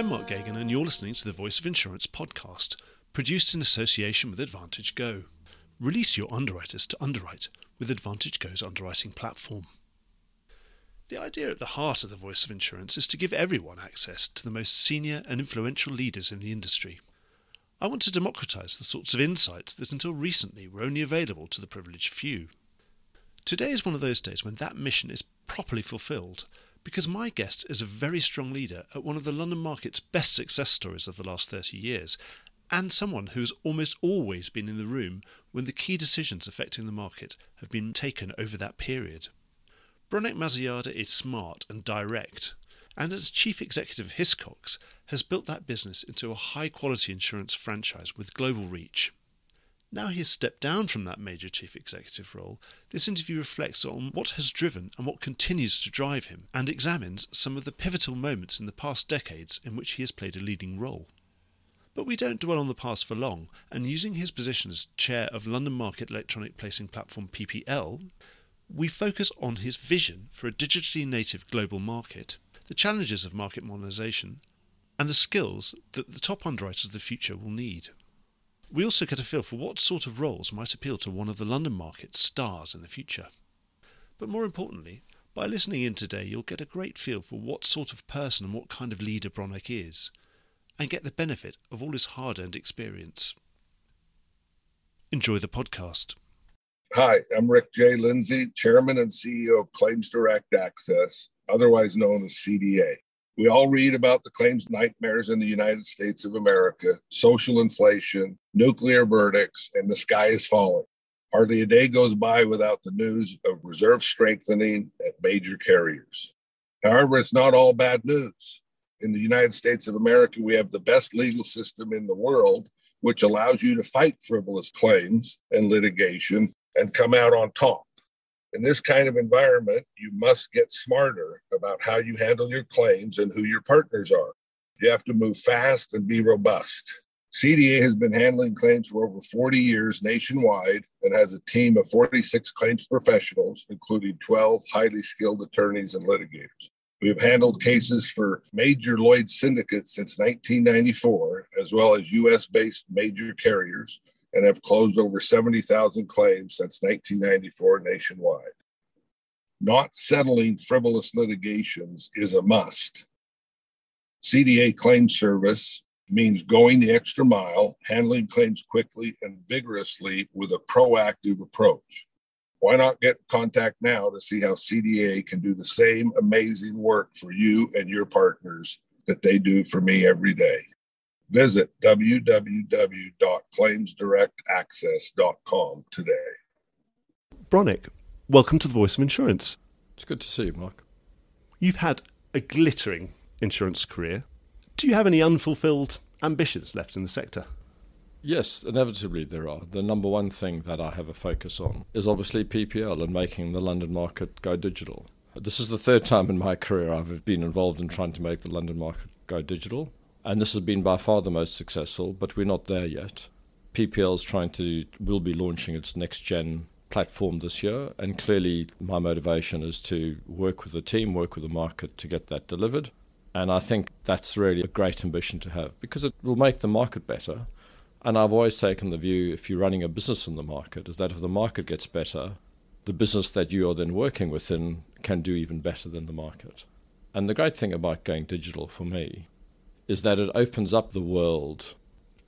I'm Mark Geoghegan, and you're listening to the Voice of Insurance podcast, produced in association with Advantage Go. Release your underwriters to underwrite with Advantage Go's underwriting platform. The idea at the heart of the Voice of Insurance is to give everyone access to the most senior and influential leaders in the industry. I want to democratise the sorts of insights that until recently were only available to the privileged few. Today is one of those days when that mission is properly fulfilled because my guest is a very strong leader at one of the London market's best success stories of the last 30 years, and someone who's almost always been in the room when the key decisions affecting the market have been taken over that period. Bronek Masojada is smart and direct, and as chief executive of Hiscox, has built that business into a high quality insurance franchise with global reach. Now he has stepped down from that major chief executive role, this interview reflects on what has driven and what continues to drive him, and examines some of the pivotal moments in the past decades in which he has played a leading role. But we don't dwell on the past for long, and using his position as chair of London Market Electronic Placing Platform PPL, we focus on his vision for a digitally native global market, the challenges of market modernisation, and the skills that the top underwriters of the future will need. We also get a feel for what sort of roles might appeal to one of the London market's stars in the future. But more importantly, by listening in today, you'll get a great feel for what sort of person and what kind of leader Bronek is, and get the benefit of all his hard earned experience. Enjoy the podcast. Hi, I'm Rick J. Lindsay, Chairman and CEO of Claims Direct Access, otherwise known as CDA. We all read about the claims nightmares in the United States of America, social inflation, nuclear verdicts, and the sky is falling. Hardly a day goes by without the news of reserve strengthening at major carriers. However, it's not all bad news. In the United States of America, we have the best legal system in the world, which allows you to fight frivolous claims and litigation and come out on top. In this kind of environment, you must get smarter about how you handle your claims and who your partners are. You have to move fast and be robust. CDA has been handling claims for over 40 years nationwide and has a team of 46 claims professionals, including 12 highly skilled attorneys and litigators. We have handled cases for major Lloyd's syndicates since 1994, as well as US based major carriers, and have closed over 70,000 claims since 1994 nationwide. Not settling frivolous litigations is a must. CDA claim service means going the extra mile, handling claims quickly and vigorously with a proactive approach. Why not get in contact now to see how CDA can do the same amazing work for you and your partners that they do for me every day? Visit www.claimsdirectaccess.com today. Bronek, welcome to the Voice of Insurance. It's good to see you, Mark. You've had a glittering insurance career. Do you have any unfulfilled ambitions left in the sector? Yes, inevitably there are. The number one thing that I have a focus on is obviously PPL and making the London market go digital. This is the third time in my career I've been involved in trying to make the London market go digital. And this has been by far the most successful, but we're not there yet. PPL is trying to, will be launching its next gen platform this year. And clearly, my motivation is to work with the team, work with the market to get that delivered. And I think that's really a great ambition to have because it will make the market better. And I've always taken the view if you're running a business in the market, is that if the market gets better, the business that you are then working within can do even better than the market. And the great thing about going digital for me is that it opens up the world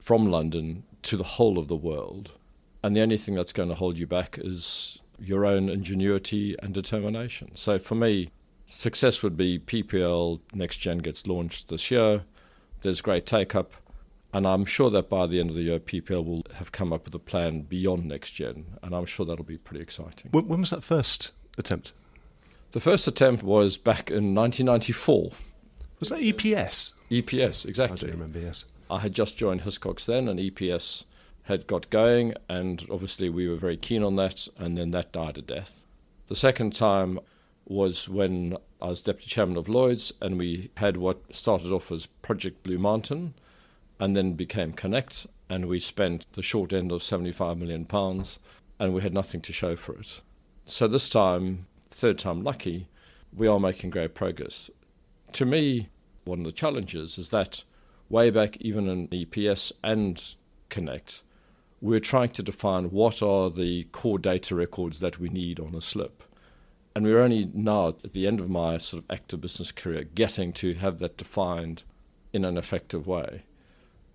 from London to the whole of the world. And the only thing that's going to hold you back is your own ingenuity and determination. So for me, success would be PPL Next Gen gets launched this year. There's great take up. And I'm sure that by the end of the year, PPL will have come up with a plan beyond Next Gen. And I'm sure that'll be pretty exciting. When, when was that first attempt? The first attempt was back in 1994. Was that EPS? EPS, exactly. I do remember, yes. I had just joined Hiscox then, and EPS had got going, and obviously we were very keen on that, and then that died a death. The second time was when I was deputy chairman of Lloyd's, and we had what started off as Project Blue Mountain, and then became Connect, and we spent the short end of 75 million pounds, and we had nothing to show for it. So this time, third time lucky, we are making great progress. To me, one of the challenges is that way back, even in EPS and Connect, we're trying to define what are the core data records that we need on a slip. And we're only now, at the end of my sort of active business career, getting to have that defined in an effective way.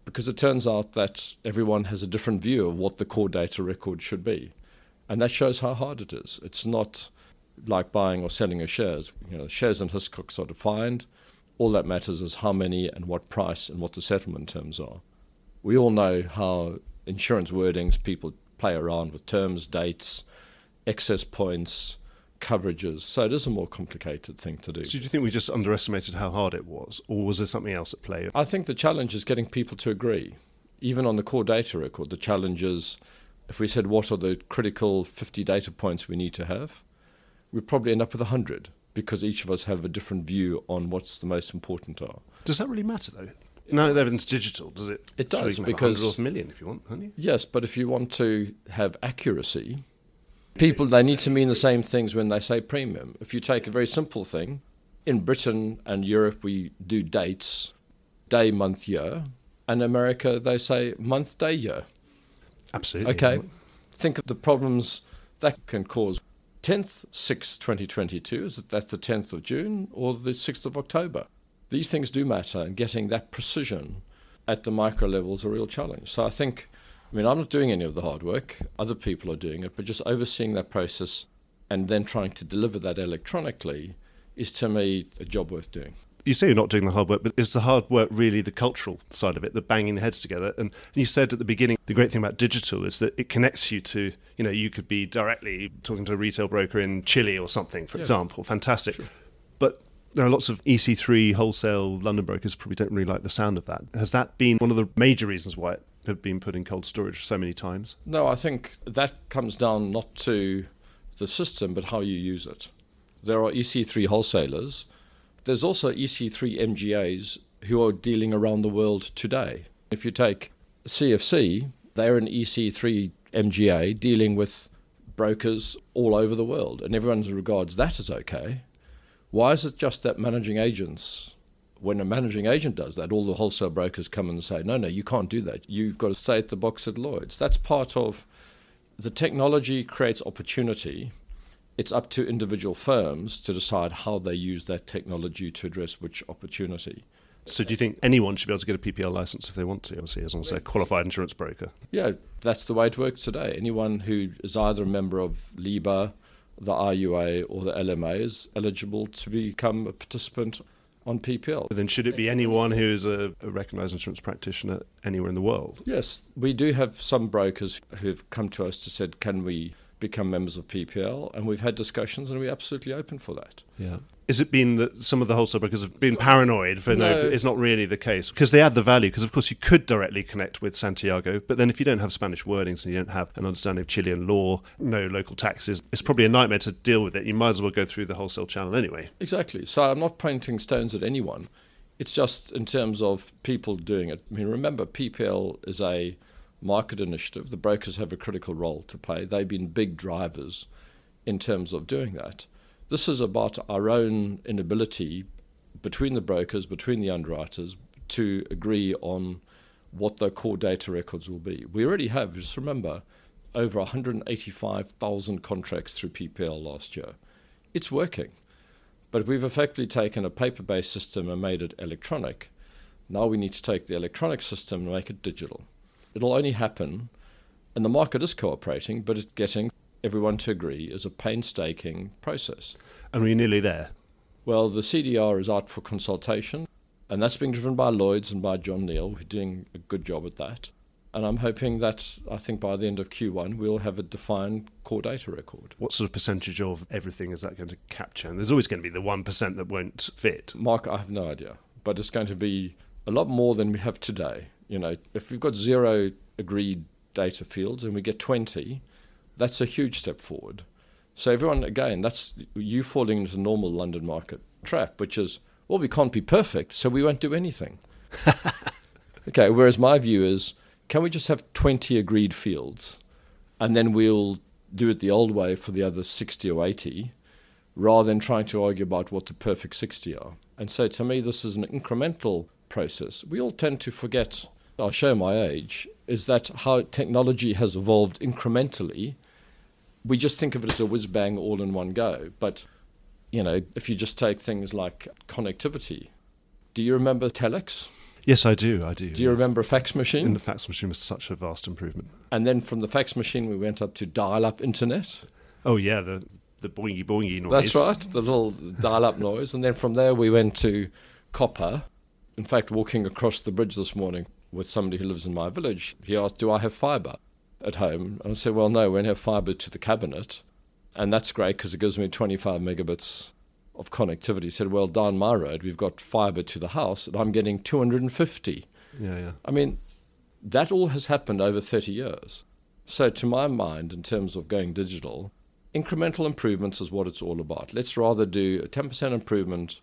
Because it turns out that everyone has a different view of what the core data record should be. And that shows how hard it is. It's not like buying or selling a shares. You know, shares and Hiscox are defined. All that matters is how many and what price and what the settlement terms are. We all know how insurance wordings people play around with terms, dates, excess points, coverages. So it is a more complicated thing to do. So do you think we just underestimated how hard it was, or was there something else at play? I think the challenge is getting people to agree. Even on the core data record, the challenge is if we said what are the critical 50 data points we need to have, we'd probably end up with 100 because each of us have a different view on what's the most important are. Does that really matter though? Now that everything's digital, does it? It does so you can because 100 million if you want, don't? Yes, but if you want to have accuracy, people they need to mean the same things when they say premium. If you take a very simple thing, in Britain and Europe we do dates, day, month, year, and America they say month, day, year. Absolutely. Okay, think of the problems that can cause. 10th, 6th, 2022, is that that's the 10th of June or the 6th of October? These things do matter, and getting that precision at the micro level is a real challenge. So I think, I mean, I'm not doing any of the hard work, other people are doing it, but just overseeing that process and then trying to deliver that electronically is to me a job worth doing you say you're not doing the hard work, but is the hard work really the cultural side of it, the banging the heads together? And you said at the beginning, the great thing about digital is that it connects you to, you know, you could be directly talking to a retail broker in Chile or something, for yeah. example. Fantastic. Sure. But there are lots of EC3 wholesale London brokers probably don't really like the sound of that. Has that been one of the major reasons why it had been put in cold storage so many times? No, I think that comes down not to the system, but how you use it. There are EC3 wholesalers there's also EC3 MGAs who are dealing around the world today. If you take CFC, they're an EC3 MGA dealing with brokers all over the world, and everyone regards that as okay. Why is it just that managing agents, when a managing agent does that, all the wholesale brokers come and say, no, no, you can't do that. You've got to stay at the box at Lloyd's. That's part of the technology creates opportunity it's up to individual firms to decide how they use that technology to address which opportunity. So, do you think anyone should be able to get a PPL license if they want to? Obviously, as long as they're a qualified insurance broker. Yeah, that's the way it works today. Anyone who is either a member of LIBA, the IUA, or the LMA is eligible to become a participant on PPL. Then, should it be anyone who is a, a recognised insurance practitioner anywhere in the world? Yes, we do have some brokers who've come to us to said, "Can we?" Become members of PPL, and we've had discussions, and we're absolutely open for that. Yeah. Is it been that some of the wholesale brokers have been paranoid for no, no. it's not really the case? Because they add the value because of course you could directly connect with Santiago but then if you don't have Spanish wordings and you don't have an understanding of Chilean law no local taxes it's probably a nightmare to deal with it. You might as well go through the wholesale channel anyway. Exactly. So I'm not pointing stones at anyone. It's just in terms of people doing it. I mean remember PPL is a market initiative. The brokers have a critical role to play. They've been big drivers in terms of doing that. This is about our own inability between the brokers, between the underwriters, to agree on what the core data records will be. We already have, just remember, over 185,000 contracts through PPL last year. It's working. But we've effectively taken a paper based system and made it electronic. Now we need to take the electronic system and make it digital. It'll only happen, and the market is cooperating, but it's getting everyone to agree is a painstaking process. And we're nearly there. Well, the CDR is out for consultation, and that's being driven by Lloyd's and by John Neal, who's doing a good job at that. And I'm hoping that I think by the end of Q1 we'll have a defined core data record. What sort of percentage of everything is that going to capture? And there's always going to be the one percent that won't fit. Mark, I have no idea, but it's going to be a lot more than we have today. You know, if we've got zero agreed data fields and we get 20, that's a huge step forward. So everyone, again, that's you falling into the normal London market trap, which is, well, we can't be perfect, so we won't do anything. okay, whereas my view is, can we just have 20 agreed fields and then we'll do it the old way for the other 60 or 80 rather than trying to argue about what the perfect 60 are. And so to me, this is an incremental process. We all tend to forget, I'll show my age, is that how technology has evolved incrementally. We just think of it as a whiz bang all in one go. But, you know, if you just take things like connectivity, do you remember telex? Yes, I do. I do. Do you yes. remember a fax machine? And the fax machine was such a vast improvement. And then from the fax machine, we went up to dial up internet. Oh, yeah, the, the boingy boingy noise. That's right, the little dial up noise. And then from there, we went to copper. In fact, walking across the bridge this morning with somebody who lives in my village, he asked, Do I have fibre at home? And I said, Well, no, we only have fibre to the cabinet. And that's great because it gives me 25 megabits of connectivity. He said, Well, down my road, we've got fibre to the house, and I'm getting 250. Yeah, yeah. I mean, that all has happened over 30 years. So, to my mind, in terms of going digital, incremental improvements is what it's all about. Let's rather do a 10% improvement.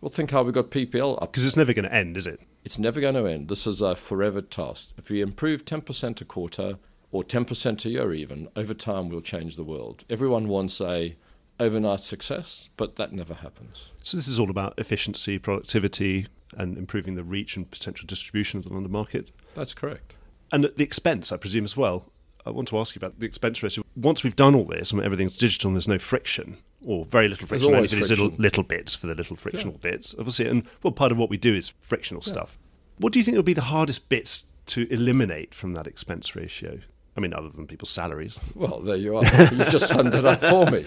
We'll think how we got PPL up. Because it's never going to end, is it? It's never going to end. This is a forever task. If we improve 10% a quarter or 10% a year, even, over time we'll change the world. Everyone wants a overnight success, but that never happens. So this is all about efficiency, productivity, and improving the reach and potential distribution of the London market. That's correct. And at the expense, I presume, as well. I want to ask you about the expense ratio. Once we've done all this and everything's digital and there's no friction, or very little There's friction, only always these little, little bits for the little frictional Yeah. bits, obviously. And well, part of what we do is frictional stuff. What do you think would be the hardest bits to eliminate from that expense ratio? I mean, other than people's salaries. Well, there you are. you just summed it up for me.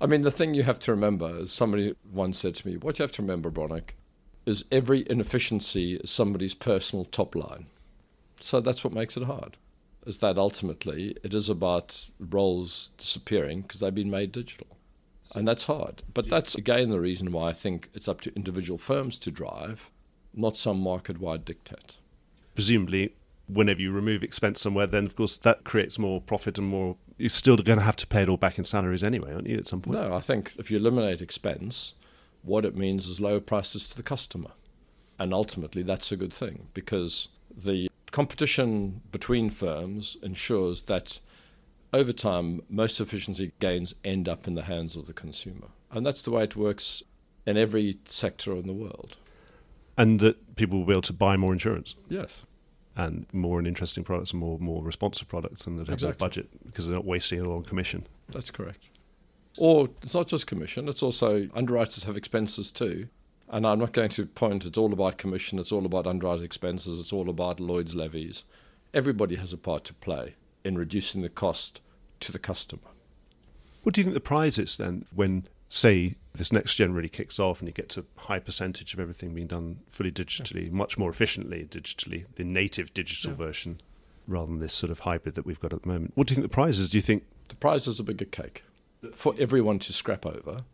I mean, the thing you have to remember is somebody once said to me, what you have to remember, Bronek, is every inefficiency is somebody's personal top line. So that's what makes it hard, is that ultimately it is about roles disappearing because they've been made digital. And that's hard. But that's, again, the reason why I think it's up to individual firms to drive, not some market wide dictate. Presumably, whenever you remove expense somewhere, then of course that creates more profit and more. You're still going to have to pay it all back in salaries anyway, aren't you? At some point. No, I think if you eliminate expense, what it means is lower prices to the customer. And ultimately, that's a good thing because the competition between firms ensures that over time, most efficiency gains end up in the hands of the consumer. And that's the way it works in every sector in the world. and that people will be able to buy more insurance Yes. and more and interesting products and more more responsive products, and that have more Exactly. budget because they're not wasting it all on commission. That's correct. Or it's not just commission, it's also underwriters have expenses too. And I'm not going to point it's all about commission, it's all about underwriter expenses, it's all about Lloyd's levies. Everybody has a part to play in reducing the cost to the customer. What do you think the prize is then when, say, this next gen really kicks off and you get to high percentage of everything being done fully digitally, much more efficiently digitally, the native digital Yeah. version, rather than this sort of hybrid that we've got at the moment? What do you think the prize is? Do you think The prize is a bigger cake for everyone to scrap over.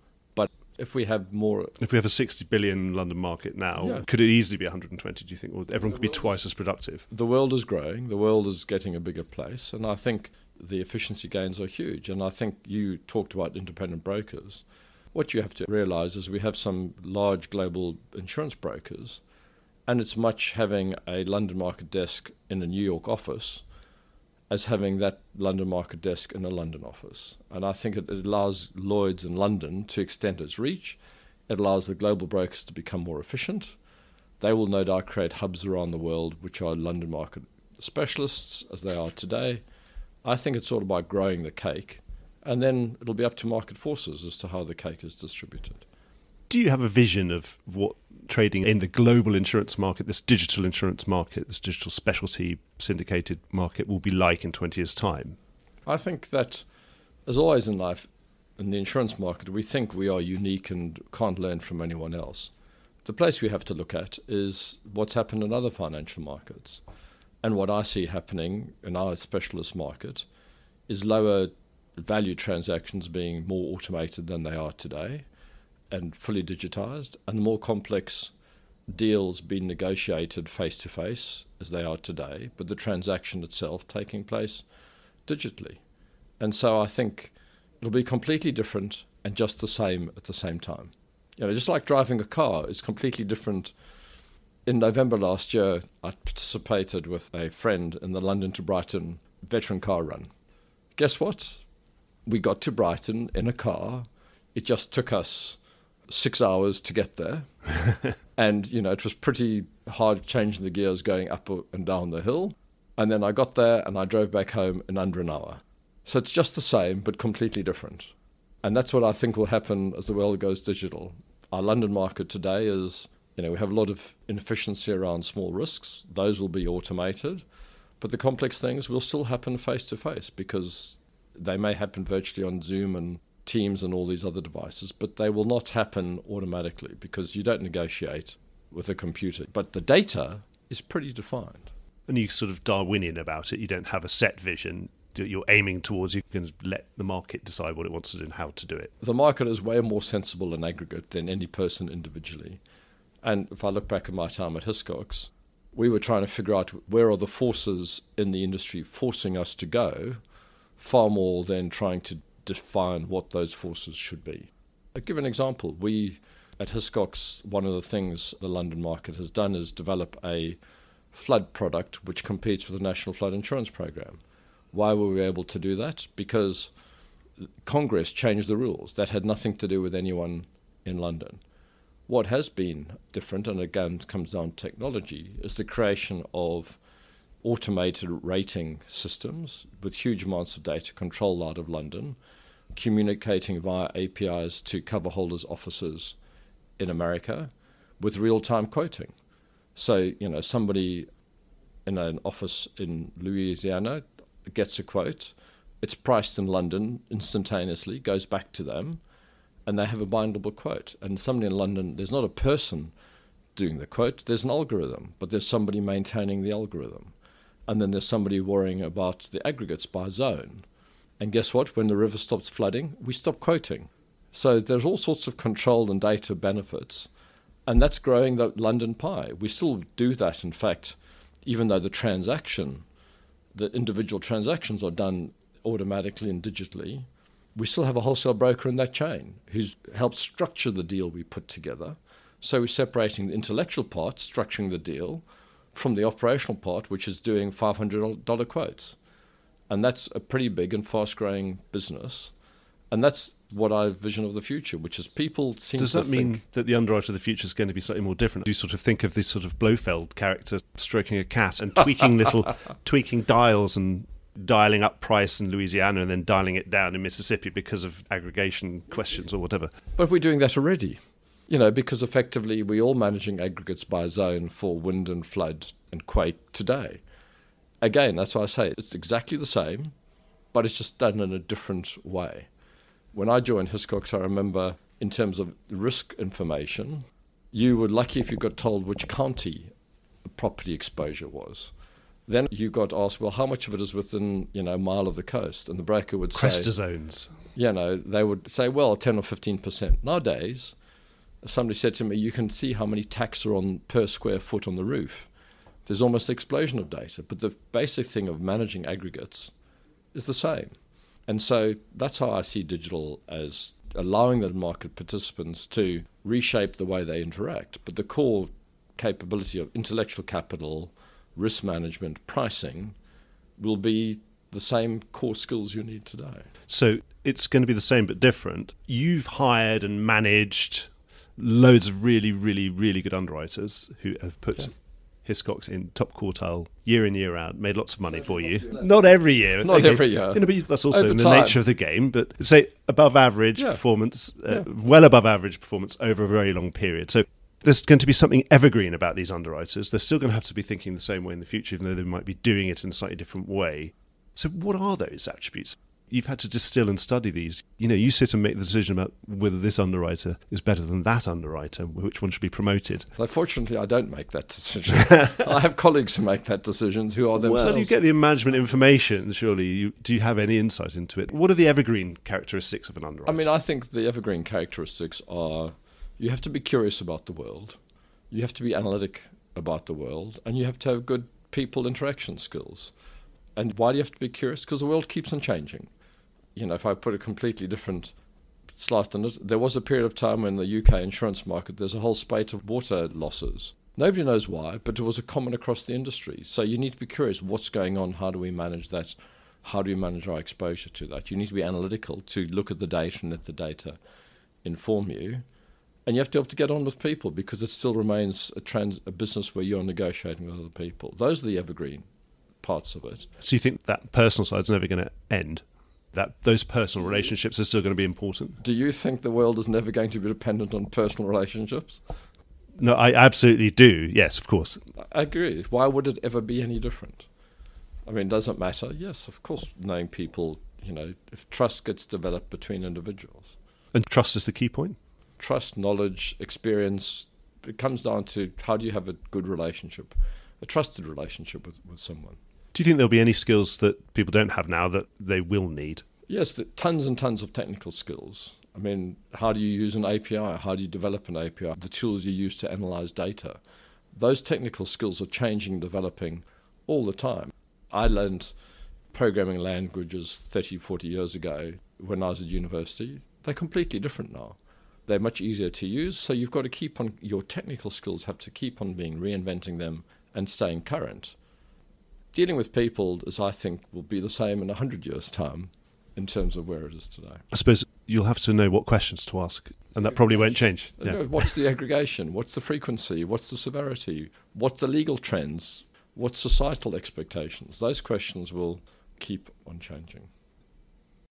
If we have more if we have a 60 billion London market now, Yeah. could it easily be 120? Do you think, or everyone could be twice as productive? the world is growing, the world is getting a bigger place, and I think the efficiency gains are huge. And I think you talked about independent brokers. What you have to realize is we have some large global insurance brokers, and it's much having a London market desk in a New York office as having that London market desk in a London office. And I think it, it allows Lloyd's in London to extend its reach. It allows the global brokers to become more efficient. They will no doubt create hubs around the world which are London market specialists as they are today. I think it's all about growing the cake, and then it'll be up to market forces as to how the cake is distributed. Do you have a vision of what trading in the global insurance market, this digital insurance market, this digital specialty syndicated market will be like in 20 years' time? I think that, as always in life, in the insurance market, we think we are unique and can't learn from anyone else. The place we have to look at is what's happened in other financial markets. And what I see happening in our specialist market is lower value transactions being more automated than they are today and fully digitized, and the more complex deals being negotiated face to face as they are today, but the transaction itself taking place digitally. And so I think it'll be completely different and just the same at the same time. You know, just like driving a car is completely different. In November last year, I participated with a friend in the London to Brighton veteran car run. Guess what? We got to Brighton in a car. It just took us six hours to get there. and, you know, it was pretty hard changing the gears going up and down the hill. And then I got there and I drove back home in under an hour. So it's just the same, but completely different. And that's what I think will happen as the world goes digital. Our London market today is, you know, we have a lot of inefficiency around small risks. Those will be automated. But the complex things will still happen face to face because they may happen virtually on Zoom and Teams and all these other devices, but they will not happen automatically because you don't negotiate with a computer. But the data is pretty defined. And you sort of Darwinian about it. You don't have a set vision that you're aiming towards. You can let the market decide what it wants to do and how to do it. The market is way more sensible in aggregate than any person individually. And if I look back at my time at Hiscox, we were trying to figure out where are the forces in the industry forcing us to go, far more than trying to define what those forces should be. I'll give an example. We at Hiscox, one of the things the London market has done is develop a flood product which competes with the National Flood Insurance Program. Why were we able to do that? Because Congress changed the rules. That had nothing to do with anyone in London. What has been different, and again comes down to technology, is the creation of automated rating systems with huge amounts of data controlled out of London, communicating via APIs to cover holders' offices in America with real time quoting. So, you know, somebody in an office in Louisiana gets a quote, it's priced in London instantaneously, goes back to them, and they have a bindable quote. And somebody in London, there's not a person doing the quote, there's an algorithm, but there's somebody maintaining the algorithm. And then there's somebody worrying about the aggregates by zone. And guess what? When the river stops flooding, we stop quoting. So there's all sorts of control and data benefits. And that's growing the London pie. We still do that, in fact, even though the transaction, the individual transactions are done automatically and digitally. We still have a wholesale broker in that chain who's helped structure the deal we put together. So we're separating the intellectual part, structuring the deal, from the operational part, which is doing $500 quotes. And that's a pretty big and fast growing business. And that's what I vision of the future, which is people seem Does that mean that the underwriter of the future is going to be slightly more different? Do you sort of think of this sort of Blofeld character stroking a cat and tweaking little, tweaking dials and dialing up price in Louisiana and then dialing it down in Mississippi because of aggregation questions or whatever? But we're doing that already you know, because effectively we're all managing aggregates by zone for wind and flood and quake today. Again, that's why I say it's exactly the same, but it's just done in a different way. When I joined Hiscox, I remember in terms of risk information, you were lucky if you got told which county property exposure was. Then you got asked, well, how much of it is within, you know, a mile of the coast? And the broker would Cresta say... zones. You know, they would say, well, 10 or 15%. Nowadays, somebody said to me, you can see how many tacks are on per square foot on the roof. There's almost an explosion of data, but the basic thing of managing aggregates is the same. And so that's how I see digital as allowing the market participants to reshape the way they interact. But the core capability of intellectual capital, risk management, pricing will be the same core skills you need today. So it's going to be the same but different. You've hired and managed loads of really, really, really good underwriters who have put yeah. Hiscox in top quartile year in year out, made lots of money for you. Not every year, not okay. every year. Be, that's also over in the time. nature of the game. But say above average yeah. performance, uh, yeah. well above average performance over a very long period. So there's going to be something evergreen about these underwriters. They're still going to have to be thinking the same way in the future, even though they might be doing it in a slightly different way. So, what are those attributes? You've had to distill and study these. You know, you sit and make the decision about whether this underwriter is better than that underwriter, which one should be promoted. Well, fortunately, I don't make that decision. I have colleagues who make that decision who are themselves. Well, so you get the management information, surely. You, do you have any insight into it? What are the evergreen characteristics of an underwriter? I mean, I think the evergreen characteristics are you have to be curious about the world, you have to be analytic about the world, and you have to have good people interaction skills. And why do you have to be curious? Because the world keeps on changing you know, if I put a completely different slice on it, there was a period of time when the UK insurance market, there's a whole spate of water losses. Nobody knows why, but it was a common across the industry. So you need to be curious what's going on, how do we manage that, how do we manage our exposure to that? You need to be analytical to look at the data and let the data inform you. And you have to be able to get on with people because it still remains a, trans, a business where you're negotiating with other people. Those are the evergreen parts of it. So you think that personal side is never going to end? That those personal relationships are still going to be important? Do you think the world is never going to be dependent on personal relationships? No, I absolutely do. Yes, of course. I agree. Why would it ever be any different? I mean, does it matter? Yes, of course, knowing people, you know, if trust gets developed between individuals. And trust is the key point? Trust, knowledge, experience. It comes down to how do you have a good relationship, a trusted relationship with, with someone. Do you think there'll be any skills that people don't have now that they will need? Yes, tons and tons of technical skills. I mean, how do you use an API? How do you develop an API? The tools you use to analyze data. Those technical skills are changing, developing all the time. I learned programming languages 30, 40 years ago when I was at university. They're completely different now. They're much easier to use, so you've got to keep on, your technical skills have to keep on being reinventing them and staying current. Dealing with people, as I think, will be the same in 100 years' time in terms of where it is today. I suppose you'll have to know what questions to ask, and that probably won't change. Uh, yeah. What's the aggregation? What's the frequency? What's the severity? What the legal trends? What societal expectations? Those questions will keep on changing.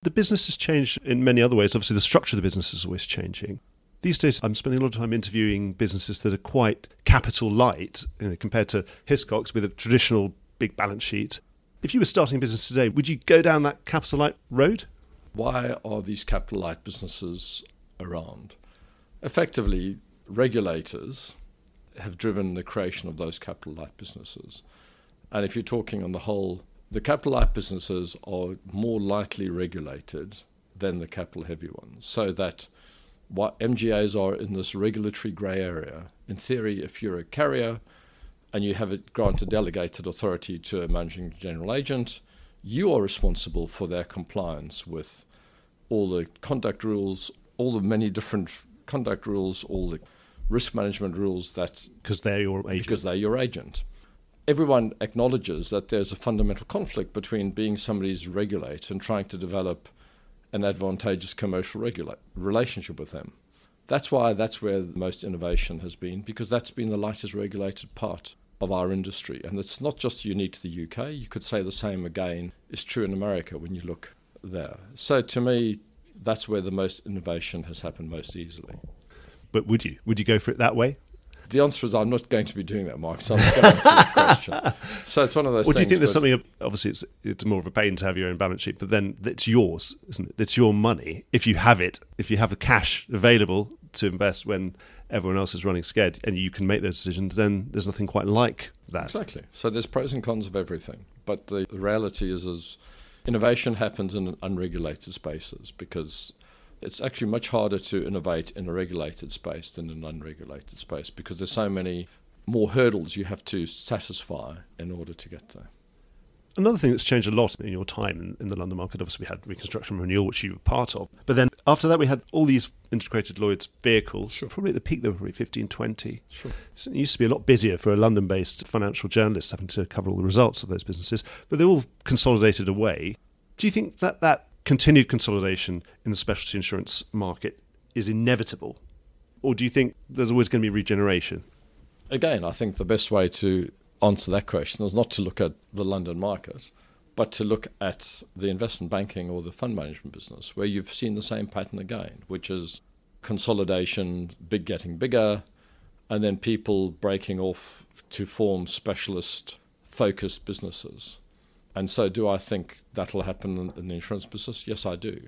The business has changed in many other ways. Obviously, the structure of the business is always changing. These days, I'm spending a lot of time interviewing businesses that are quite capital light you know, compared to Hiscox with a traditional big balance sheet. If you were starting a business today, would you go down that capital light road? Why are these capital light businesses around? Effectively, regulators have driven the creation of those capital light businesses. And if you're talking on the whole, the capital light businesses are more lightly regulated than the capital heavy ones. So that what MGAs are in this regulatory grey area, in theory, if you're a carrier and you have it granted delegated authority to a managing general agent, you are responsible for their compliance with all the conduct rules, all the many different conduct rules, all the risk management rules that because they're your agent. Because they're your agent. Everyone acknowledges that there's a fundamental conflict between being somebody's regulator and trying to develop an advantageous commercial regula- relationship with them. That's why that's where the most innovation has been, because that's been the lightest regulated part of our industry. And it's not just unique to the UK. You could say the same again is true in America when you look there. So to me, that's where the most innovation has happened most easily. But would you? Would you go for it that way? The answer is I'm not going to be doing that, Mark. So I'm not going to answer the question. So it's one of those. Or do you think there's something? Obviously, it's it's more of a pain to have your own balance sheet, but then it's yours, isn't it? It's your money. If you have it, if you have the cash available to invest when everyone else is running scared, and you can make those decisions, then there's nothing quite like that. Exactly. So there's pros and cons of everything, but the reality is, is innovation happens in unregulated spaces because it's actually much harder to innovate in a regulated space than in an unregulated space because there's so many more hurdles you have to satisfy in order to get there. Another thing that's changed a lot in your time in, in, the London market, obviously, we had reconstruction renewal, which you were part of. But then after that, we had all these integrated Lloyd's vehicles. Sure. Probably at the peak, there were probably 15, 20. Sure. So it used to be a lot busier for a London based financial journalist having to cover all the results of those businesses. But they all consolidated away. Do you think that that continued consolidation in the specialty insurance market is inevitable? Or do you think there's always going to be regeneration? Again, I think the best way to answer that question is not to look at the London market, but to look at the investment banking or the fund management business, where you've seen the same pattern again, which is consolidation, big getting bigger, and then people breaking off to form specialist focused businesses. And so, do I think that'll happen in the insurance business? Yes, I do.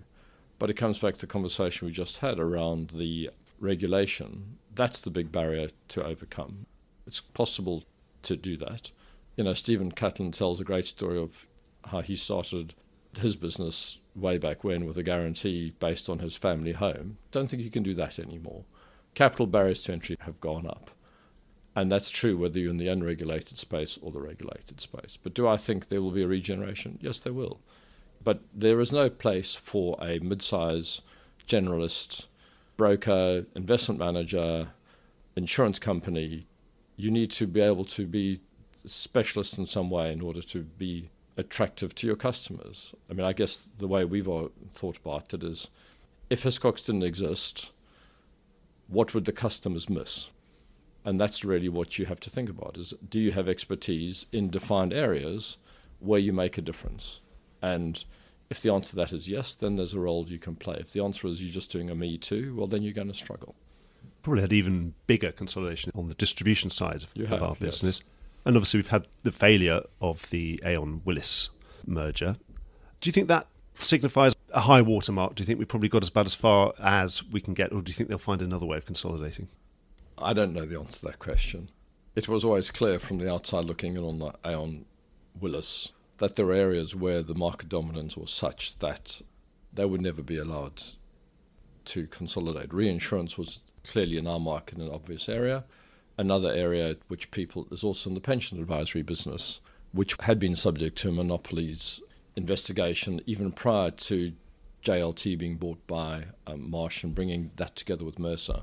But it comes back to the conversation we just had around the regulation. That's the big barrier to overcome. It's possible to do that. You know, Stephen Catlin tells a great story of how he started his business way back when with a guarantee based on his family home. Don't think you can do that anymore. Capital barriers to entry have gone up. And that's true whether you're in the unregulated space or the regulated space. But do I think there will be a regeneration? Yes, there will. But there is no place for a mid size generalist, broker, investment manager, insurance company. You need to be able to be specialist in some way in order to be attractive to your customers. I mean, I guess the way we've all thought about it is if Hiscox didn't exist, what would the customers miss? And that's really what you have to think about is do you have expertise in defined areas where you make a difference? And if the answer to that is yes, then there's a role you can play. If the answer is you're just doing a me too, well, then you're going to struggle. Probably had even bigger consolidation on the distribution side You of have, our yes. And obviously, we've had the failure of the Aon Willis merger. Do you think that signifies a high watermark? Do you think we've probably got as bad as far as we can get, or do you think they'll find another way of consolidating? I don't know the answer to that question. It was always clear from the outside looking in on the Aon Willis that there were areas where the market dominance was such that they would never be allowed to consolidate. Reinsurance was clearly in our market an obvious area. Another area which people is also in the pension advisory business, which had been subject to a monopolies investigation even prior to JLT being bought by um, Marsh and bringing that together with Mercer.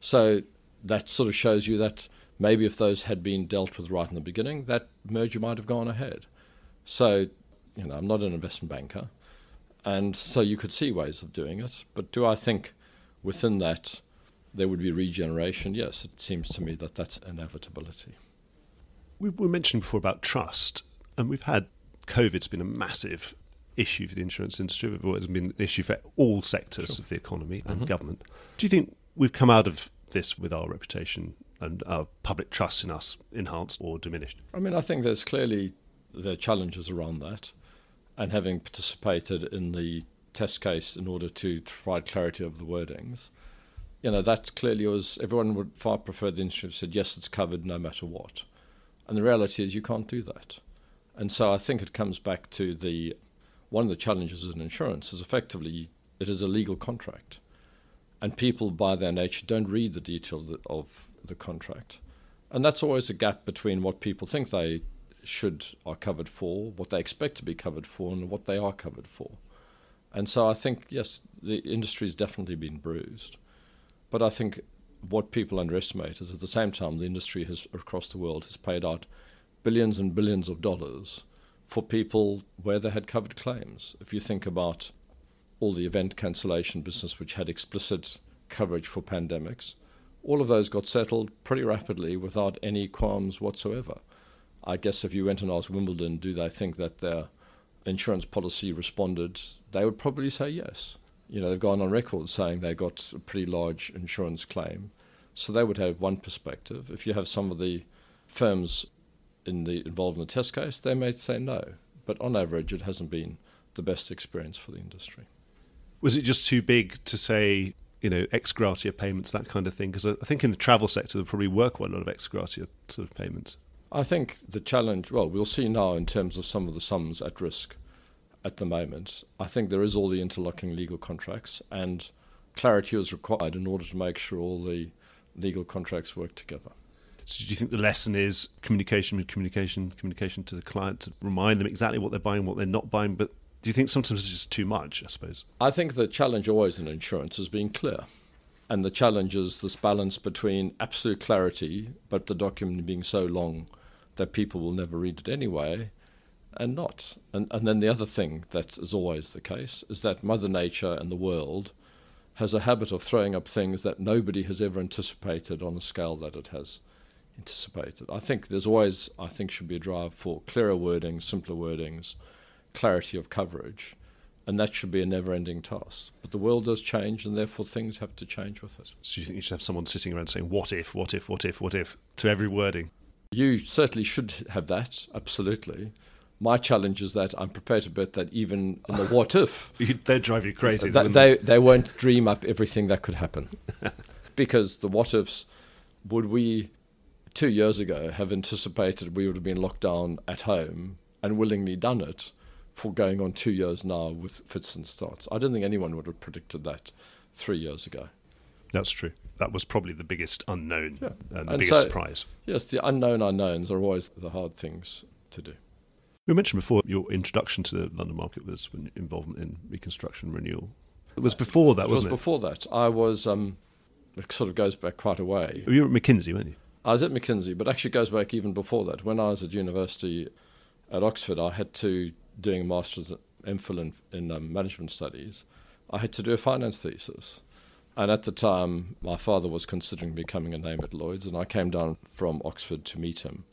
So that sort of shows you that maybe if those had been dealt with right in the beginning, that merger might have gone ahead. So, you know, I'm not an investment banker, and so you could see ways of doing it. But do I think within that there would be regeneration? Yes, it seems to me that that's inevitability. We were mentioning before about trust, and we've had COVID's been a massive issue for the insurance industry. but It's been an issue for all sectors Sure. of the economy and Mhm. government. Do you think we've come out of this with our reputation and our public trust in us enhanced or diminished? I mean, I think there's clearly there are challenges around that, and having participated in the test case in order to provide clarity of the wordings, you know, that clearly was everyone would far prefer the industry said yes, it's covered no matter what, and the reality is you can't do that, and so I think it comes back to the one of the challenges in insurance is effectively it is a legal contract, and people by their nature don't read the details of the contract. And that's always a gap between what people think they should are covered for, what they expect to be covered for, and what they are covered for. And so I think yes, the industry's definitely been bruised, but I think what people underestimate is at the same time the industry has across the world has paid out billions and billions of dollars for people where they had covered claims. If you think about all the event cancellation business which had explicit coverage for pandemics, all of those got settled pretty rapidly without any qualms whatsoever. I guess if you went and asked Wimbledon, do they think that their insurance policy responded, they would probably say yes. You know, they've gone on record saying they got a pretty large insurance claim. So they would have one perspective. If you have some of the firms in the involved in the test case, they may say no. But on average, it hasn't been the best experience for the industry. Was it just too big to say, you know, ex gratia payments, that kind of thing? Because I think in the travel sector, there probably were quite a lot of ex gratia sort of payments. I think the challenge, well, we'll see now in terms of some of the sums at risk at the moment. I think there is all the interlocking legal contracts, and clarity is required in order to make sure all the legal contracts work together. So do you think the lesson is communication with communication, communication to the client to remind them exactly what they're buying, what they're not buying? But do you think sometimes it's just too much, I suppose? I think the challenge always in insurance is being clear. And the challenge is this balance between absolute clarity, but the document being so long that people will never read it anyway, and not. And, and then the other thing that is always the case is that Mother Nature and the world has a habit of throwing up things that nobody has ever anticipated on a scale that it has anticipated. I think there's always, I think, should be a drive for clearer wordings, simpler wordings, clarity of coverage, and that should be a never ending task. But the world does change, and therefore things have to change with it. So you think you should have someone sitting around saying, what if, what if, what if, what if, to every wording? You certainly should have that, absolutely. My challenge is that I'm prepared to bet that even in the what if, They'd drive you crazy. that wouldn't they, they won't dream up everything that could happen. because the what ifs, would we two years ago have anticipated we would have been locked down at home and willingly done it for going on two years now with fits and starts? I don't think anyone would have predicted that three years ago. That's true. That was probably the biggest unknown Yeah. and the And biggest so- surprise. Yes, the unknown unknowns are always the hard things to do. We mentioned before your introduction to the London market was involvement in reconstruction renewal. It was before that, it was wasn't it? before that. I was, um, it sort of goes back quite a way. You were at McKinsey, weren't you? I was at McKinsey, but actually goes back even before that. When I was at university at Oxford, I had to, doing a master's at MPhil in, in um, management studies, I had to do a finance thesis. And at the time, my father was considering becoming a name at Lloyd's, and I came down from Oxford to meet him.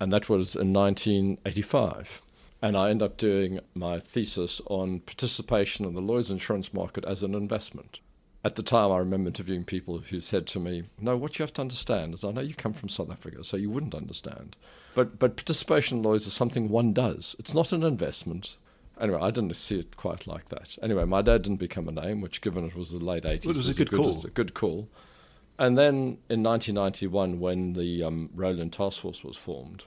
And that was in 1985. And I ended up doing my thesis on participation in the Lloyd's insurance market as an investment. At the time, I remember interviewing people who said to me, No, what you have to understand is I know you come from South Africa, so you wouldn't understand. But, but participation in Lloyd's is something one does, it's not an investment. Anyway, I didn't see it quite like that. Anyway, my dad didn't become a name, which, given it was the late 80s, well, it was, was a good, call. A good call. And then in 1991, when the um, Rowland Task Force was formed,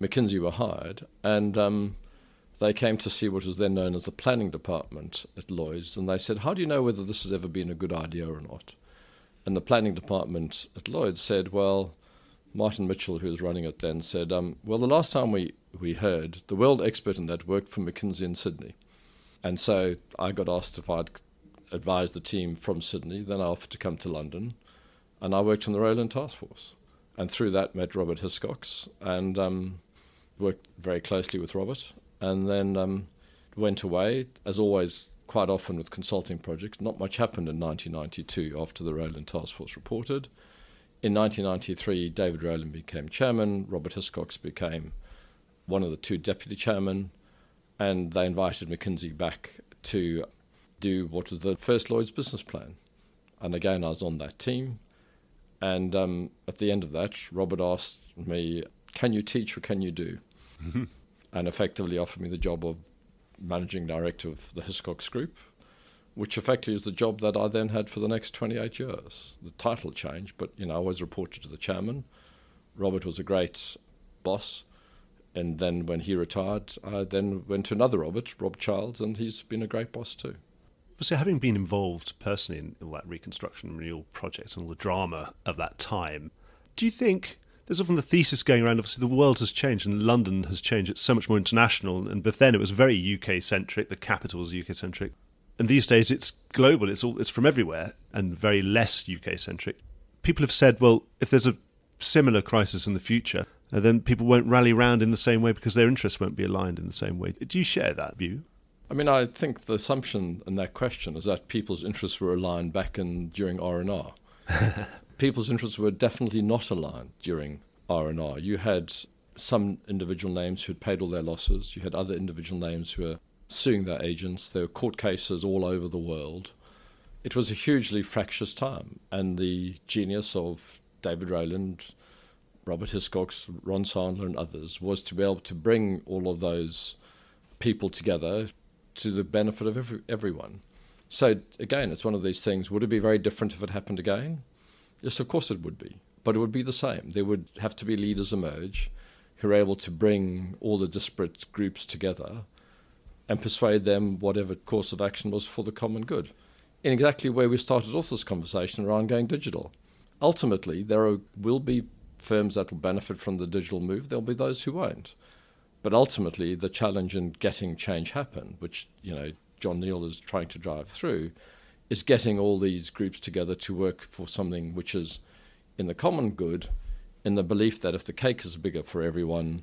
McKinsey were hired, and um, they came to see what was then known as the planning department at Lloyd's, and they said, "How do you know whether this has ever been a good idea or not?" And the planning department at Lloyd's said, "Well." Martin Mitchell, who was running it then, said, um, Well, the last time we, we heard, the world expert in that worked for McKinsey in Sydney. And so I got asked if I'd advise the team from Sydney. Then I offered to come to London. And I worked on the Rowland Task Force. And through that, met Robert Hiscox and um, worked very closely with Robert. And then um, went away, as always, quite often with consulting projects. Not much happened in 1992 after the Rowland Task Force reported. In 1993, David Rowland became chairman, Robert Hiscox became one of the two deputy chairmen, and they invited McKinsey back to do what was the first Lloyd's business plan. And again, I was on that team. And um, at the end of that, Robert asked me, Can you teach or can you do? and effectively offered me the job of managing director of the Hiscox Group which effectively is the job that I then had for the next 28 years. The title changed, but you know, I always reported to the chairman. Robert was a great boss, and then when he retired, I then went to another Robert, Rob Childs, and he's been a great boss too. So, having been involved personally in all that reconstruction and renewal project and all the drama of that time, do you think there's often the thesis going around obviously the world has changed and London has changed, it's so much more international, and but then it was very UK centric, the capital was UK centric and these days it's global. It's all it's from everywhere and very less UK centric. People have said, well, if there's a similar crisis in the future, then people won't rally round in the same way because their interests won't be aligned in the same way. Do you share that view? I mean, I think the assumption in that question is that people's interests were aligned back in during R and R. People's interests were definitely not aligned during R and R. You had some individual names who had paid all their losses. You had other individual names who were suing their agents. There were court cases all over the world. It was a hugely fractious time, and the genius of David Rowland, Robert Hiscox, Ron Sandler, and others was to be able to bring all of those people together to the benefit of every, everyone. So, again, it's one of these things. Would it be very different if it happened again? Yes, of course it would be. But it would be the same. There would have to be leaders emerge who are able to bring all the disparate groups together and persuade them whatever course of action was for the common good. In exactly where we started off this conversation around going digital. Ultimately, there are, will be firms that will benefit from the digital move, there'll be those who won't. But ultimately, the challenge in getting change happen, which you know John Neal is trying to drive through, is getting all these groups together to work for something which is in the common good, in the belief that if the cake is bigger for everyone,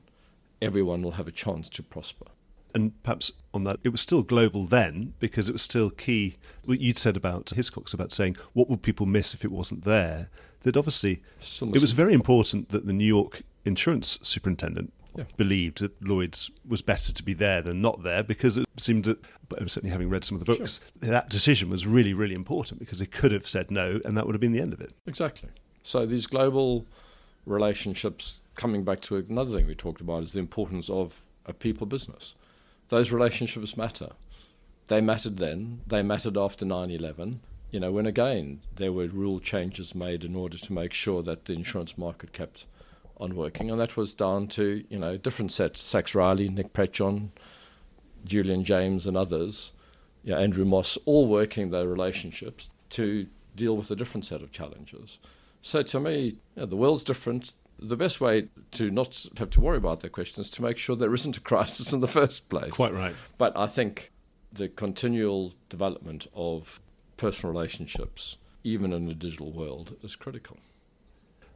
everyone will have a chance to prosper and perhaps on that, it was still global then because it was still key. What you'd said about Hiscox about saying what would people miss if it wasn't there. That obviously it was very important that the New York insurance superintendent yeah. believed that Lloyd's was better to be there than not there because it seemed that, certainly having read some of the books, sure. that decision was really, really important because they could have said no and that would have been the end of it. Exactly. So these global relationships, coming back to another thing we talked about, is the importance of a people business those relationships matter. They mattered then, they mattered after 9 11. You know, when again there were rule changes made in order to make sure that the insurance market kept on working, and that was down to, you know, different sets Sax Riley, Nick Prettejohn, Julian James, and others, you know, Andrew Moss, all working their relationships to deal with a different set of challenges. So to me, you know, the world's different, the best way to not have to worry about that question is to make sure there isn't a crisis in the first place. Quite right. But I think the continual development of personal relationships, even in a digital world, is critical.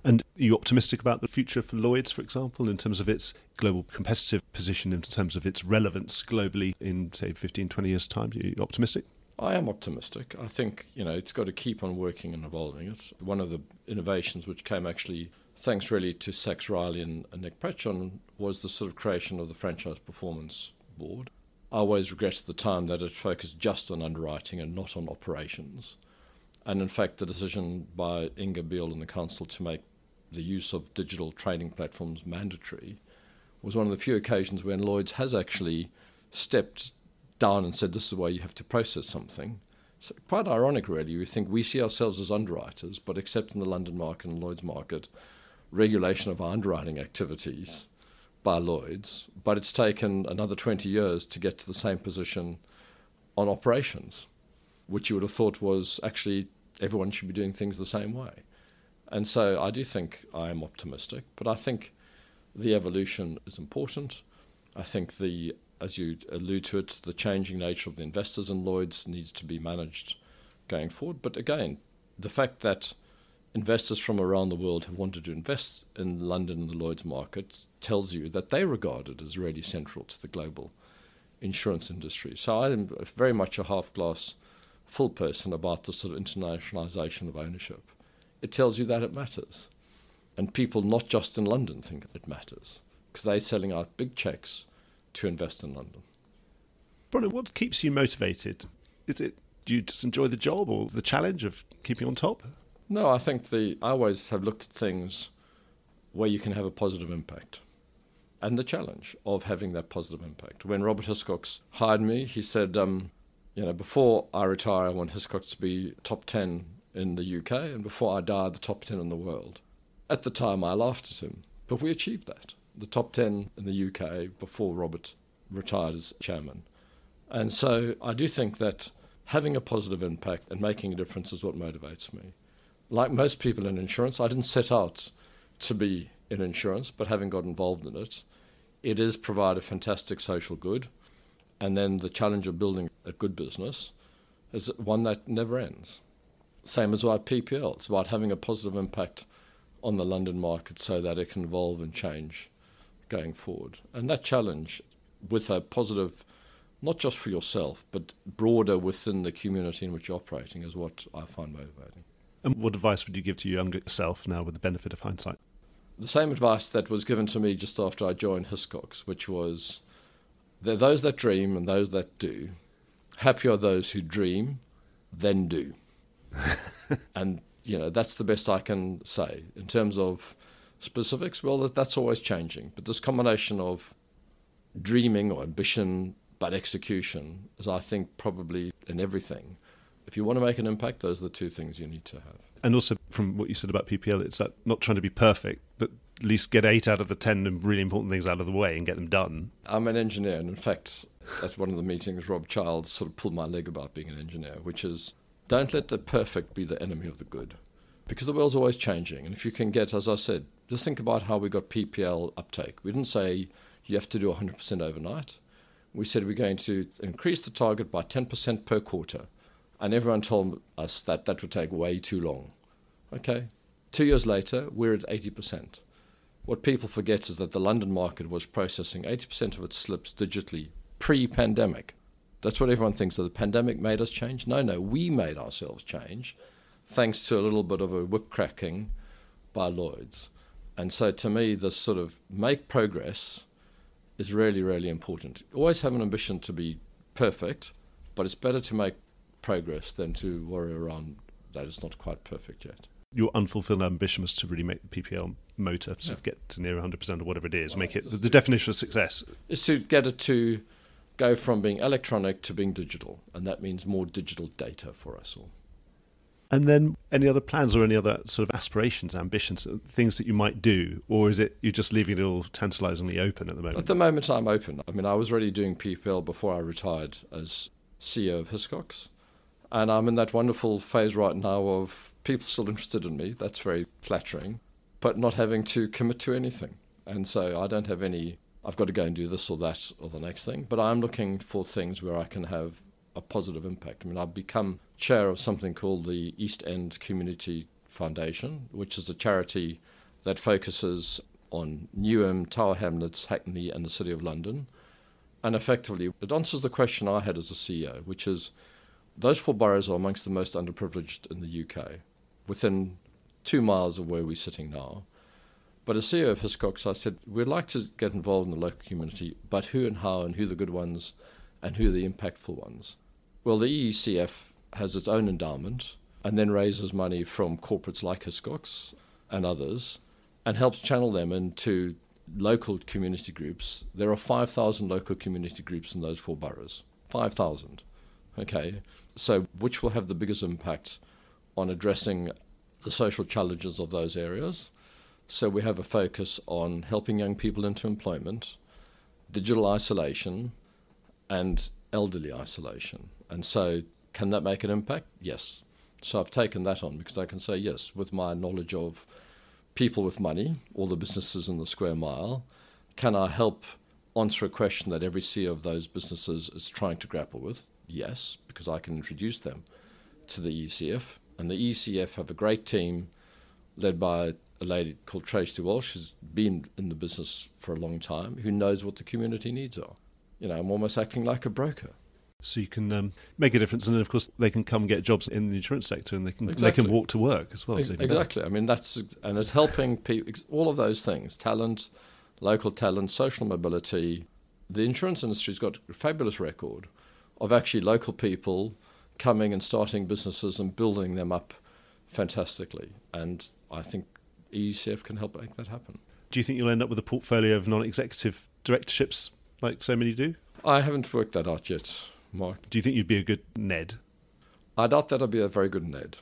And are you optimistic about the future for Lloyd's, for example, in terms of its global competitive position, in terms of its relevance globally in, say, 15, 20 years' time? Are you optimistic? I am optimistic. I think, you know, it's got to keep on working and evolving. It's one of the innovations which came actually, thanks really to Sax Riley and, and Nick Prettejohn, was the sort of creation of the Franchise Performance Board. I always regret the time that it focused just on underwriting and not on operations. And in fact, the decision by Inga Beale and the Council to make the use of digital trading platforms mandatory was one of the few occasions when Lloyd's has actually stepped down and said, This is why you have to process something. It's quite ironic, really. We think we see ourselves as underwriters, but except in the London market and Lloyd's market, regulation of our underwriting activities by Lloyd's, but it's taken another 20 years to get to the same position on operations, which you would have thought was actually everyone should be doing things the same way. And so I do think I am optimistic, but I think the evolution is important. I think the as you allude to it, the changing nature of the investors in Lloyd's needs to be managed going forward. But again, the fact that investors from around the world have wanted to invest in London and the Lloyd's market tells you that they regard it as really central to the global insurance industry. So I am very much a half glass full person about the sort of internationalization of ownership. It tells you that it matters. And people not just in London think it matters because they're selling out big checks to invest in London. Bronek, what keeps you motivated? Is it do you just enjoy the job or the challenge of keeping on top? No, I think the I always have looked at things where you can have a positive impact. And the challenge of having that positive impact. When Robert Hiscox hired me, he said, um, you know, before I retire, I want Hiscox to be top 10 in the UK, and before I die, the top 10 in the world. At the time, I laughed at him, but we achieved that the top 10 in the UK before Robert retired as chairman. And so I do think that having a positive impact and making a difference is what motivates me. Like most people in insurance, I didn't set out to be in insurance, but having got involved in it, it is provide a fantastic social good. And then the challenge of building a good business is one that never ends. Same as why PPL. It's about having a positive impact on the London market so that it can evolve and change going forward. And that challenge with a positive, not just for yourself, but broader within the community in which you're operating is what I find motivating. And what advice would you give to your younger self now with the benefit of hindsight? The same advice that was given to me just after I joined Hiscox, which was there are those that dream and those that do. Happy are those who dream, then do. and, you know, that's the best I can say in terms of specifics, well, that's always changing. But this combination of dreaming or ambition but execution is, I think, probably in everything. If you want to make an impact, those are the two things you need to have. And also, from what you said about PPL, it's that not trying to be perfect, at least get eight out of the ten really important things out of the way and get them done. I'm an engineer, and in fact, at one of the meetings, Rob Childs sort of pulled my leg about being an engineer, which is don't let the perfect be the enemy of the good. Because the world's always changing. And if you can get, as I said, just think about how we got PPL uptake. We didn't say you have to do 100% overnight. We said we're going to increase the target by 10% per quarter. And everyone told us that that would take way too long. Okay. Two years later, we're at 80%. What people forget is that the London market was processing 80% of its slips digitally pre pandemic. That's what everyone thinks that the pandemic made us change. No, no, we made ourselves change thanks to a little bit of a whip cracking by Lloyd's. And so to me, this sort of make progress is really, really important. Always have an ambition to be perfect, but it's better to make progress than to worry around that it's not quite perfect yet. Your unfulfilled ambition was to really make the PPL motor sort yeah. of get to near 100% or whatever it is, well, make it the, the definition of success. Is to get it to go from being electronic to being digital, and that means more digital data for us all. And then any other plans or any other sort of aspirations, ambitions, things that you might do? Or is it you're just leaving it all tantalizingly open at the moment? At the moment, I'm open. I mean, I was already doing PPL before I retired as CEO of Hiscox. And I'm in that wonderful phase right now of people still interested in me. That's very flattering, but not having to commit to anything. And so I don't have any, I've got to go and do this or that or the next thing. But I'm looking for things where I can have a positive impact. I mean, I've become chair of something called the East End Community Foundation, which is a charity that focuses on Newham, Tower Hamlets, Hackney, and the City of London. And effectively, it answers the question I had as a CEO, which is those four boroughs are amongst the most underprivileged in the UK, within two miles of where we're sitting now. But as CEO of Hiscox, I said we'd like to get involved in the local community, but who and how, and who the good ones, and who the impactful ones. Well, the EECF has its own endowment and then raises money from corporates like Hiscox and others and helps channel them into local community groups. There are 5,000 local community groups in those four boroughs. 5,000. Okay. So, which will have the biggest impact on addressing the social challenges of those areas? So, we have a focus on helping young people into employment, digital isolation, and elderly isolation. And so, can that make an impact? Yes. So, I've taken that on because I can say, yes, with my knowledge of people with money, all the businesses in the square mile, can I help answer a question that every CEO of those businesses is trying to grapple with? Yes, because I can introduce them to the ECF. And the ECF have a great team led by a lady called Tracy Walsh, who's been in the business for a long time, who knows what the community needs are. You know, I'm almost acting like a broker. So you can um, make a difference, and then of course they can come get jobs in the insurance sector, and they can exactly. they can walk to work as well. Exactly. I mean that's and it's helping people. All of those things: talent, local talent, social mobility. The insurance industry's got a fabulous record of actually local people coming and starting businesses and building them up fantastically. And I think ECF can help make that happen. Do you think you'll end up with a portfolio of non-executive directorships like so many do? I haven't worked that out yet, Mark. Do you think you'd be a good Ned? I doubt that I'd be a very good Ned.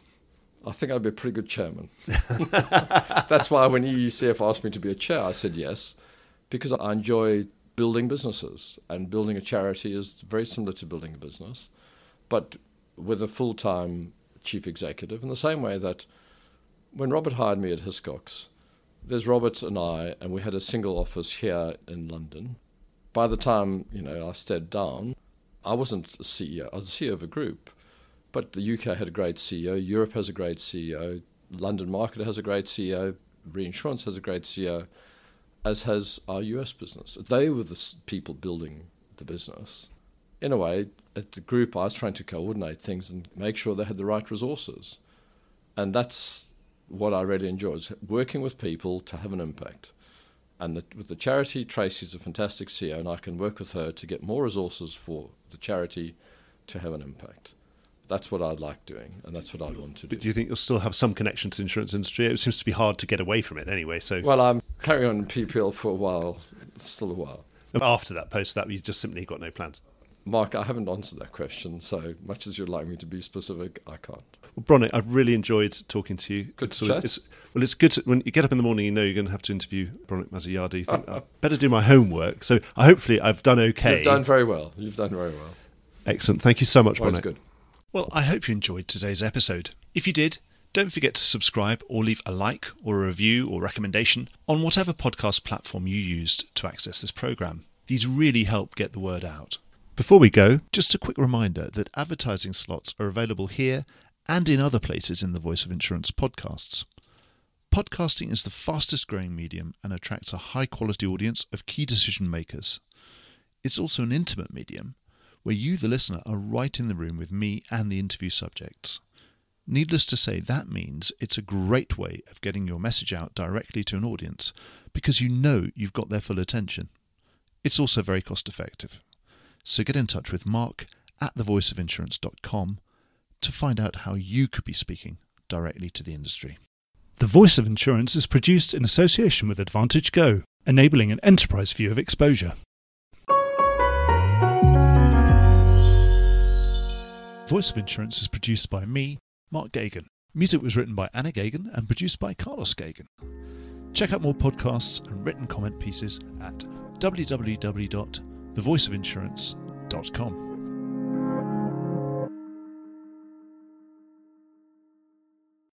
I think I'd be a pretty good chairman. That's why when EECF asked me to be a chair, I said yes, because I enjoy building businesses, and building a charity is very similar to building a business, but with a full time chief executive, in the same way that when Robert hired me at Hiscox, there's Robert and I, and we had a single office here in London. By the time you know I stepped down, I wasn't a CEO. I was the CEO of a group, but the UK had a great CEO. Europe has a great CEO. London market has a great CEO. Reinsurance has a great CEO as has our US business. They were the people building the business. In a way, at the group, I was trying to coordinate things and make sure they had the right resources. And that's what I really enjoy, is working with people to have an impact. And the, with the charity, Tracy's a fantastic CEO, and I can work with her to get more resources for the charity to have an impact that's what I'd like doing, and that's what I'd want to do. But do you think you'll still have some connection to the insurance industry? It seems to be hard to get away from it anyway. So, well, I'm carrying on PPL for a while, still a while. After that post, that you just simply got no plans. Mark, I haven't answered that question. So much as you'd like me to be specific, I can't. Well, Bronek, I've really enjoyed talking to you. Good to chat. It's, well, it's good to, when you get up in the morning. You know you're going to have to interview Bronek Masojada. You think uh, uh, I better do my homework. So I hopefully I've done okay. You've done very well. You've done very well. Excellent. Thank you so much, well, Bronek. good. Well, I hope you enjoyed today's episode. If you did, don't forget to subscribe or leave a like or a review or recommendation on whatever podcast platform you used to access this program. These really help get the word out. Before we go, just a quick reminder that advertising slots are available here and in other places in the Voice of Insurance podcasts. Podcasting is the fastest growing medium and attracts a high quality audience of key decision makers. It's also an intimate medium where you, the listener, are right in the room with me and the interview subjects. Needless to say, that means it's a great way of getting your message out directly to an audience because you know you've got their full attention. It's also very cost effective. So get in touch with Mark at thevoiceofinsurance.com to find out how you could be speaking directly to the industry. The Voice of Insurance is produced in association with Advantage Go, enabling an enterprise view of exposure. Voice of Insurance is produced by me, Mark Geoghegan. Music was written by Anna Geoghegan and produced by Carlos Geoghegan. Check out more podcasts and written comment pieces at www.thevoiceofinsurance.com.